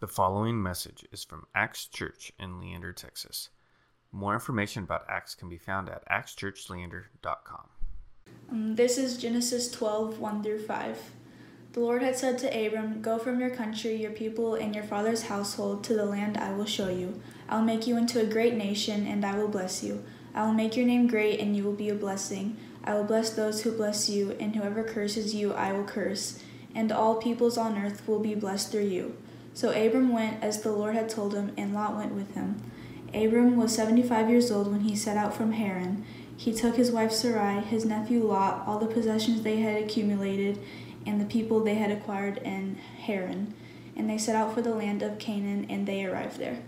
The following message is from Acts Church in Leander, Texas. More information about Acts can be found at actschurchleander.com. Um, this is Genesis 12 1 through 5. The Lord had said to Abram, Go from your country, your people, and your father's household to the land I will show you. I will make you into a great nation, and I will bless you. I will make your name great, and you will be a blessing. I will bless those who bless you, and whoever curses you, I will curse. And all peoples on earth will be blessed through you. So Abram went as the Lord had told him, and Lot went with him. Abram was seventy five years old when he set out from Haran. He took his wife Sarai, his nephew Lot, all the possessions they had accumulated, and the people they had acquired in Haran. And they set out for the land of Canaan, and they arrived there.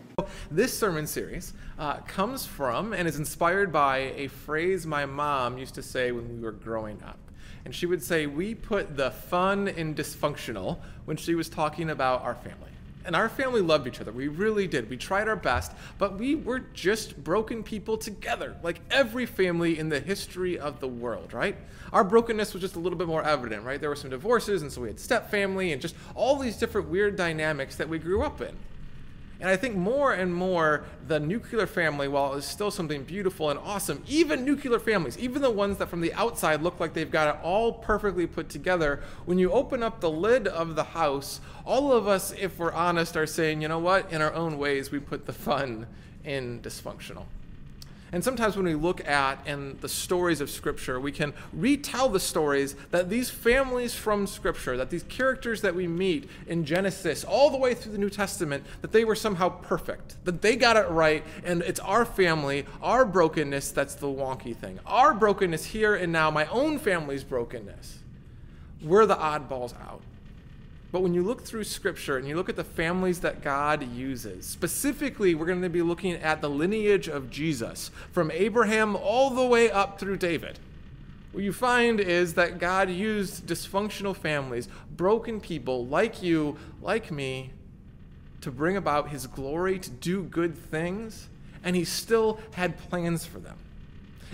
This sermon series uh, comes from and is inspired by a phrase my mom used to say when we were growing up. And she would say, We put the fun in dysfunctional when she was talking about our family. And our family loved each other. We really did. We tried our best, but we were just broken people together, like every family in the history of the world, right? Our brokenness was just a little bit more evident, right? There were some divorces, and so we had step family and just all these different weird dynamics that we grew up in. And I think more and more the nuclear family, while it's still something beautiful and awesome, even nuclear families, even the ones that from the outside look like they've got it all perfectly put together, when you open up the lid of the house, all of us, if we're honest, are saying, you know what, in our own ways, we put the fun in dysfunctional. And sometimes when we look at and the stories of Scripture, we can retell the stories that these families from Scripture, that these characters that we meet in Genesis, all the way through the New Testament, that they were somehow perfect, that they got it right, and it's our family, our brokenness that's the wonky thing. Our brokenness here and now, my own family's brokenness. We're the oddballs out. But when you look through scripture and you look at the families that God uses, specifically, we're going to be looking at the lineage of Jesus from Abraham all the way up through David. What you find is that God used dysfunctional families, broken people like you, like me, to bring about his glory, to do good things, and he still had plans for them.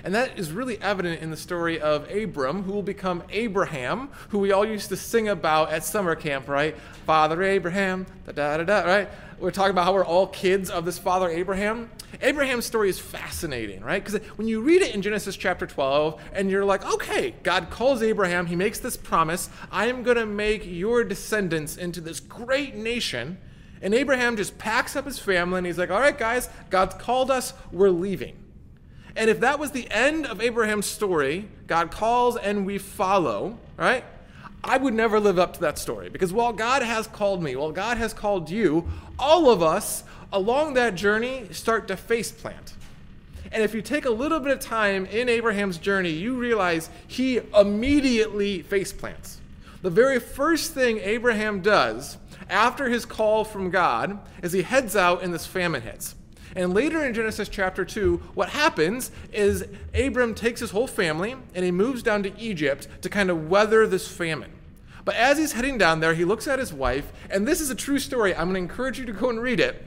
And that is really evident in the story of Abram, who will become Abraham, who we all used to sing about at summer camp, right? Father Abraham, da da da da, right? We're talking about how we're all kids of this father Abraham. Abraham's story is fascinating, right? Because when you read it in Genesis chapter 12, and you're like, okay, God calls Abraham, he makes this promise I am going to make your descendants into this great nation. And Abraham just packs up his family and he's like, all right, guys, God's called us, we're leaving. And if that was the end of Abraham's story, God calls and we follow, right? I would never live up to that story because while God has called me, while God has called you, all of us along that journey start to face plant. And if you take a little bit of time in Abraham's journey, you realize he immediately face plants. The very first thing Abraham does after his call from God is he heads out and this famine hits. And later in Genesis chapter 2, what happens is Abram takes his whole family and he moves down to Egypt to kind of weather this famine. But as he's heading down there, he looks at his wife, and this is a true story. I'm going to encourage you to go and read it.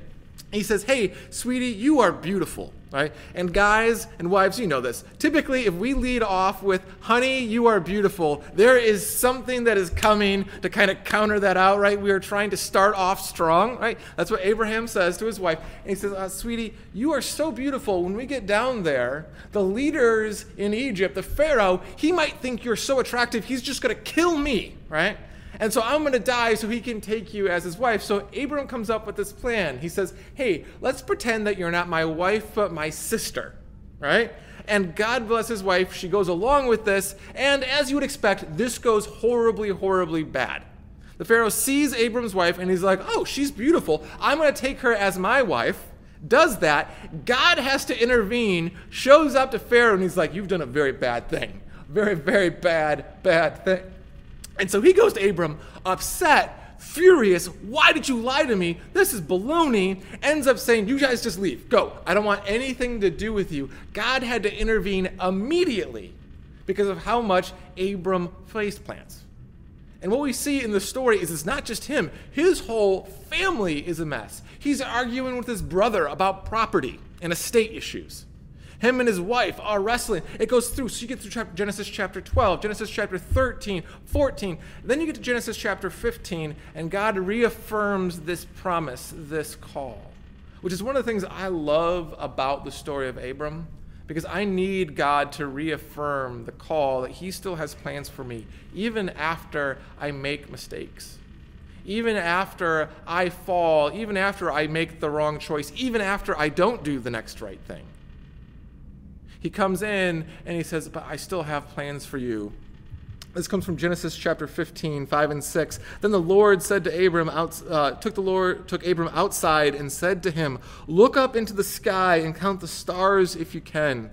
He says, Hey, sweetie, you are beautiful right? And guys and wives, you know this. Typically, if we lead off with, honey, you are beautiful, there is something that is coming to kind of counter that out, right? We are trying to start off strong, right? That's what Abraham says to his wife. And he says, uh, sweetie, you are so beautiful. When we get down there, the leaders in Egypt, the Pharaoh, he might think you're so attractive, he's just going to kill me, right? And so I'm going to die so he can take you as his wife. So Abram comes up with this plan. He says, Hey, let's pretend that you're not my wife, but my sister, right? And God bless his wife. She goes along with this. And as you would expect, this goes horribly, horribly bad. The Pharaoh sees Abram's wife and he's like, Oh, she's beautiful. I'm going to take her as my wife. Does that. God has to intervene, shows up to Pharaoh, and he's like, You've done a very bad thing. Very, very bad, bad thing. And so he goes to Abram, upset, furious. Why did you lie to me? This is baloney. Ends up saying, You guys just leave. Go. I don't want anything to do with you. God had to intervene immediately because of how much Abram face plants. And what we see in the story is it's not just him, his whole family is a mess. He's arguing with his brother about property and estate issues. Him and his wife are wrestling. It goes through. So you get through Genesis chapter 12, Genesis chapter 13, 14. Then you get to Genesis chapter 15, and God reaffirms this promise, this call, which is one of the things I love about the story of Abram, because I need God to reaffirm the call that He still has plans for me, even after I make mistakes. Even after I fall, even after I make the wrong choice, even after I don't do the next right thing. He comes in and he says, But I still have plans for you. This comes from Genesis chapter 15, 5 and 6. Then the Lord said to Abram, out, uh, took the Lord, took Abram outside and said to him, Look up into the sky and count the stars if you can.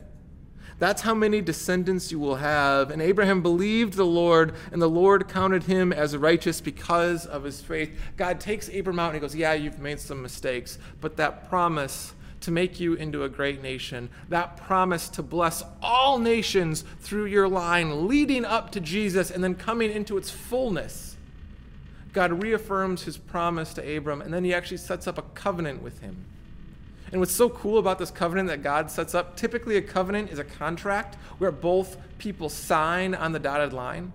That's how many descendants you will have. And Abraham believed the Lord, and the Lord counted him as righteous because of his faith. God takes Abram out and he goes, Yeah, you've made some mistakes, but that promise to make you into a great nation, that promise to bless all nations through your line, leading up to Jesus and then coming into its fullness. God reaffirms his promise to Abram, and then he actually sets up a covenant with him. And what's so cool about this covenant that God sets up, typically a covenant is a contract where both people sign on the dotted line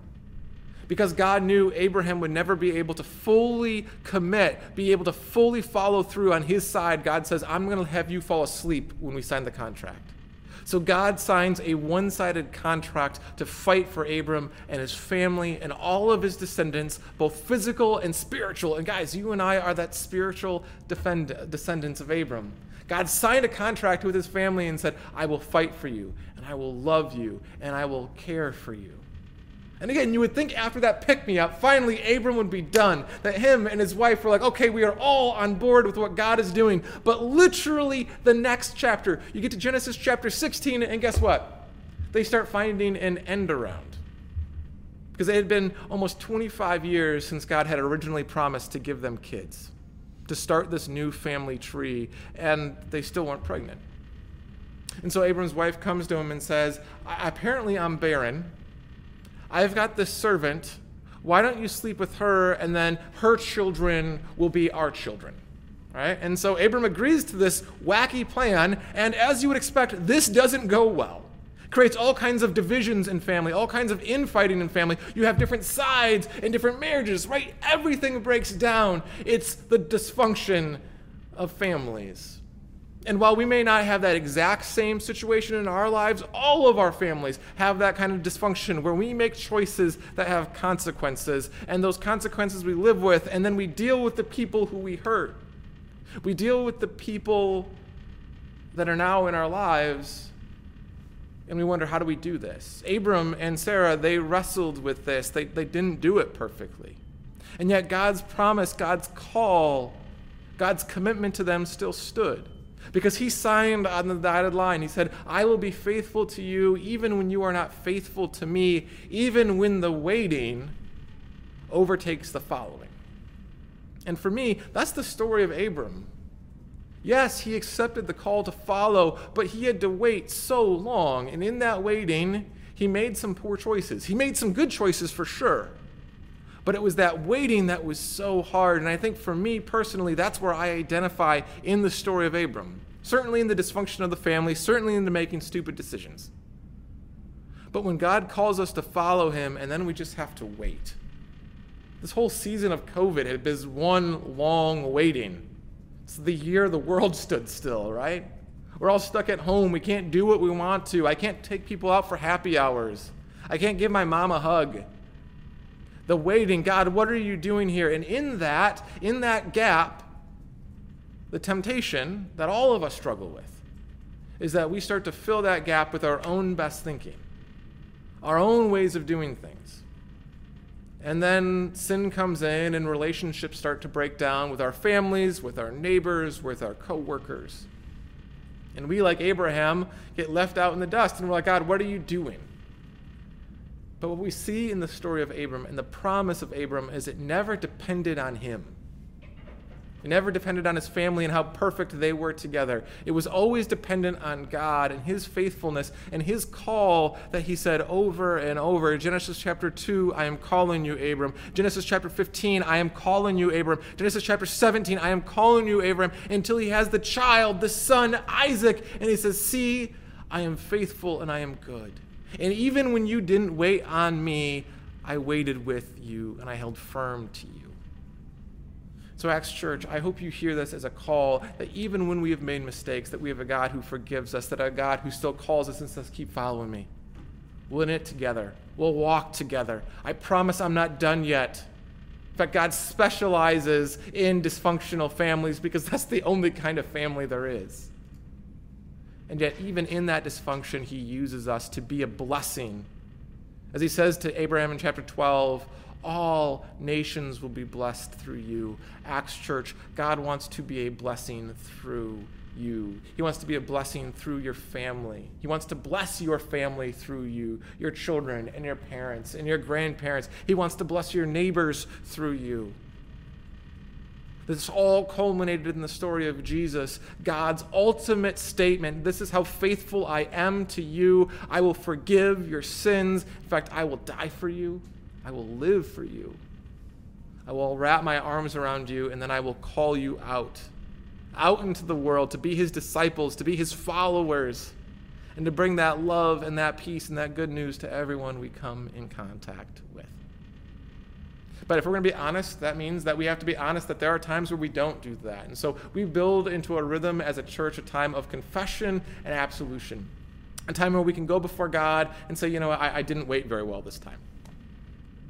because God knew Abraham would never be able to fully commit, be able to fully follow through on his side. God says, I'm going to have you fall asleep when we sign the contract. So God signs a one sided contract to fight for Abram and his family and all of his descendants, both physical and spiritual. And guys, you and I are that spiritual defend- descendants of Abram. God signed a contract with his family and said, I will fight for you, and I will love you, and I will care for you. And again, you would think after that pick me up, finally Abram would be done. That him and his wife were like, okay, we are all on board with what God is doing. But literally, the next chapter, you get to Genesis chapter 16, and guess what? They start finding an end around. Because it had been almost 25 years since God had originally promised to give them kids, to start this new family tree, and they still weren't pregnant. And so Abram's wife comes to him and says, Apparently, I'm barren I've got this servant. Why don't you sleep with her, and then her children will be our children? Right? And so Abram agrees to this wacky plan, and as you would expect, this doesn't go well. Creates all kinds of divisions in family, all kinds of infighting in family. You have different sides in different marriages, right? Everything breaks down. It's the dysfunction of families. And while we may not have that exact same situation in our lives, all of our families have that kind of dysfunction where we make choices that have consequences, and those consequences we live with, and then we deal with the people who we hurt. We deal with the people that are now in our lives, and we wonder, how do we do this? Abram and Sarah, they wrestled with this, they, they didn't do it perfectly. And yet, God's promise, God's call, God's commitment to them still stood because he signed on the dotted line. He said, I will be faithful to you even when you are not faithful to me, even when the waiting overtakes the following. And for me, that's the story of Abram. Yes, he accepted the call to follow, but he had to wait so long. And in that waiting, he made some poor choices. He made some good choices for sure. But it was that waiting that was so hard. And I think for me personally, that's where I identify in the story of Abram. Certainly in the dysfunction of the family, certainly in the making stupid decisions. But when God calls us to follow him, and then we just have to wait. This whole season of COVID had been one long waiting. It's the year the world stood still, right? We're all stuck at home. We can't do what we want to. I can't take people out for happy hours. I can't give my mom a hug the waiting, God, what are you doing here? And in that, in that gap, the temptation that all of us struggle with is that we start to fill that gap with our own best thinking, our own ways of doing things. And then sin comes in and relationships start to break down with our families, with our neighbors, with our coworkers. And we, like Abraham, get left out in the dust and we're like, God, what are you doing? But what we see in the story of Abram and the promise of Abram is it never depended on him. It never depended on his family and how perfect they were together. It was always dependent on God and his faithfulness and his call that he said over and over. Genesis chapter 2, I am calling you, Abram. Genesis chapter 15, I am calling you, Abram. Genesis chapter 17, I am calling you, Abram, until he has the child, the son, Isaac. And he says, See, I am faithful and I am good. And even when you didn't wait on me, I waited with you and I held firm to you. So, Acts Church, I hope you hear this as a call that even when we have made mistakes, that we have a God who forgives us, that a God who still calls us and says, Keep following me. We'll in it together. We'll walk together. I promise I'm not done yet. In fact, God specializes in dysfunctional families because that's the only kind of family there is. And yet, even in that dysfunction, He uses us to be a blessing. As He says to Abraham in chapter 12, all nations will be blessed through you. Acts Church, God wants to be a blessing through you. He wants to be a blessing through your family. He wants to bless your family through you, your children and your parents and your grandparents. He wants to bless your neighbors through you. This all culminated in the story of Jesus, God's ultimate statement. This is how faithful I am to you. I will forgive your sins. In fact, I will die for you. I will live for you. I will wrap my arms around you, and then I will call you out out into the world to be his disciples, to be his followers, and to bring that love and that peace and that good news to everyone we come in contact with. But if we're going to be honest, that means that we have to be honest that there are times where we don't do that. And so we build into a rhythm as a church a time of confession and absolution, a time where we can go before God and say, you know, I, I didn't wait very well this time.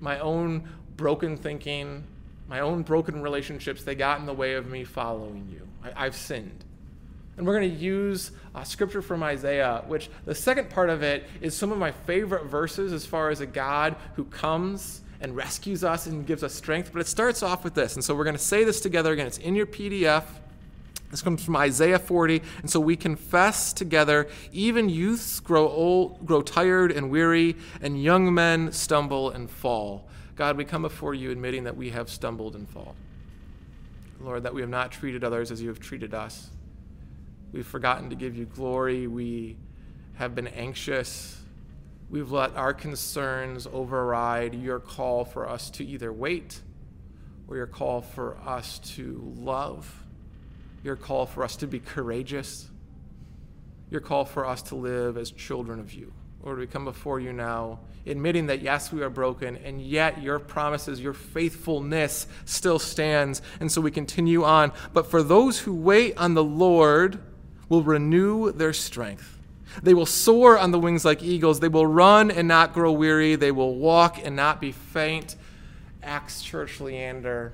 My own broken thinking, my own broken relationships, they got in the way of me following you. I, have sinned. And we're going to use uh, scripture from Isaiah, which the second part of it is some of my favorite verses as far as a God who comes and rescues us and gives us strength. But it starts off with this. And so we're going to say this together again. It's in your PDF. This comes from Isaiah 40. And so we confess together even youths grow old, grow tired and weary, and young men stumble and fall. God, we come before you admitting that we have stumbled and fall. Lord, that we have not treated others as you have treated us. We've forgotten to give you glory. We have been anxious. We've let our concerns override your call for us to either wait or your call for us to love, your call for us to be courageous, your call for us to live as children of you. Lord, we come before you now, admitting that yes, we are broken, and yet your promises, your faithfulness still stands. And so we continue on. But for those who wait on the Lord, will renew their strength. They will soar on the wings like eagles. They will run and not grow weary. They will walk and not be faint. Acts Church Leander,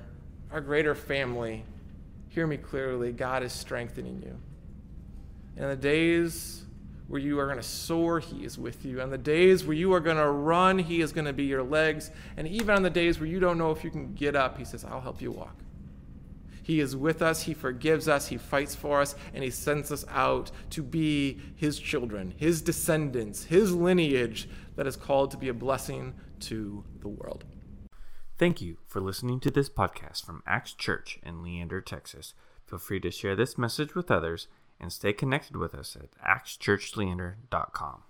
our greater family, hear me clearly. God is strengthening you. And in the days where you are going to soar, He is with you. On the days where you are going to run, He is going to be your legs. And even on the days where you don't know if you can get up, He says, I'll help you walk. He is with us, He forgives us, He fights for us, and He sends us out to be His children, His descendants, His lineage that is called to be a blessing to the world. Thank you for listening to this podcast from Acts Church in Leander, Texas. Feel free to share this message with others and stay connected with us at actschurchleander.com.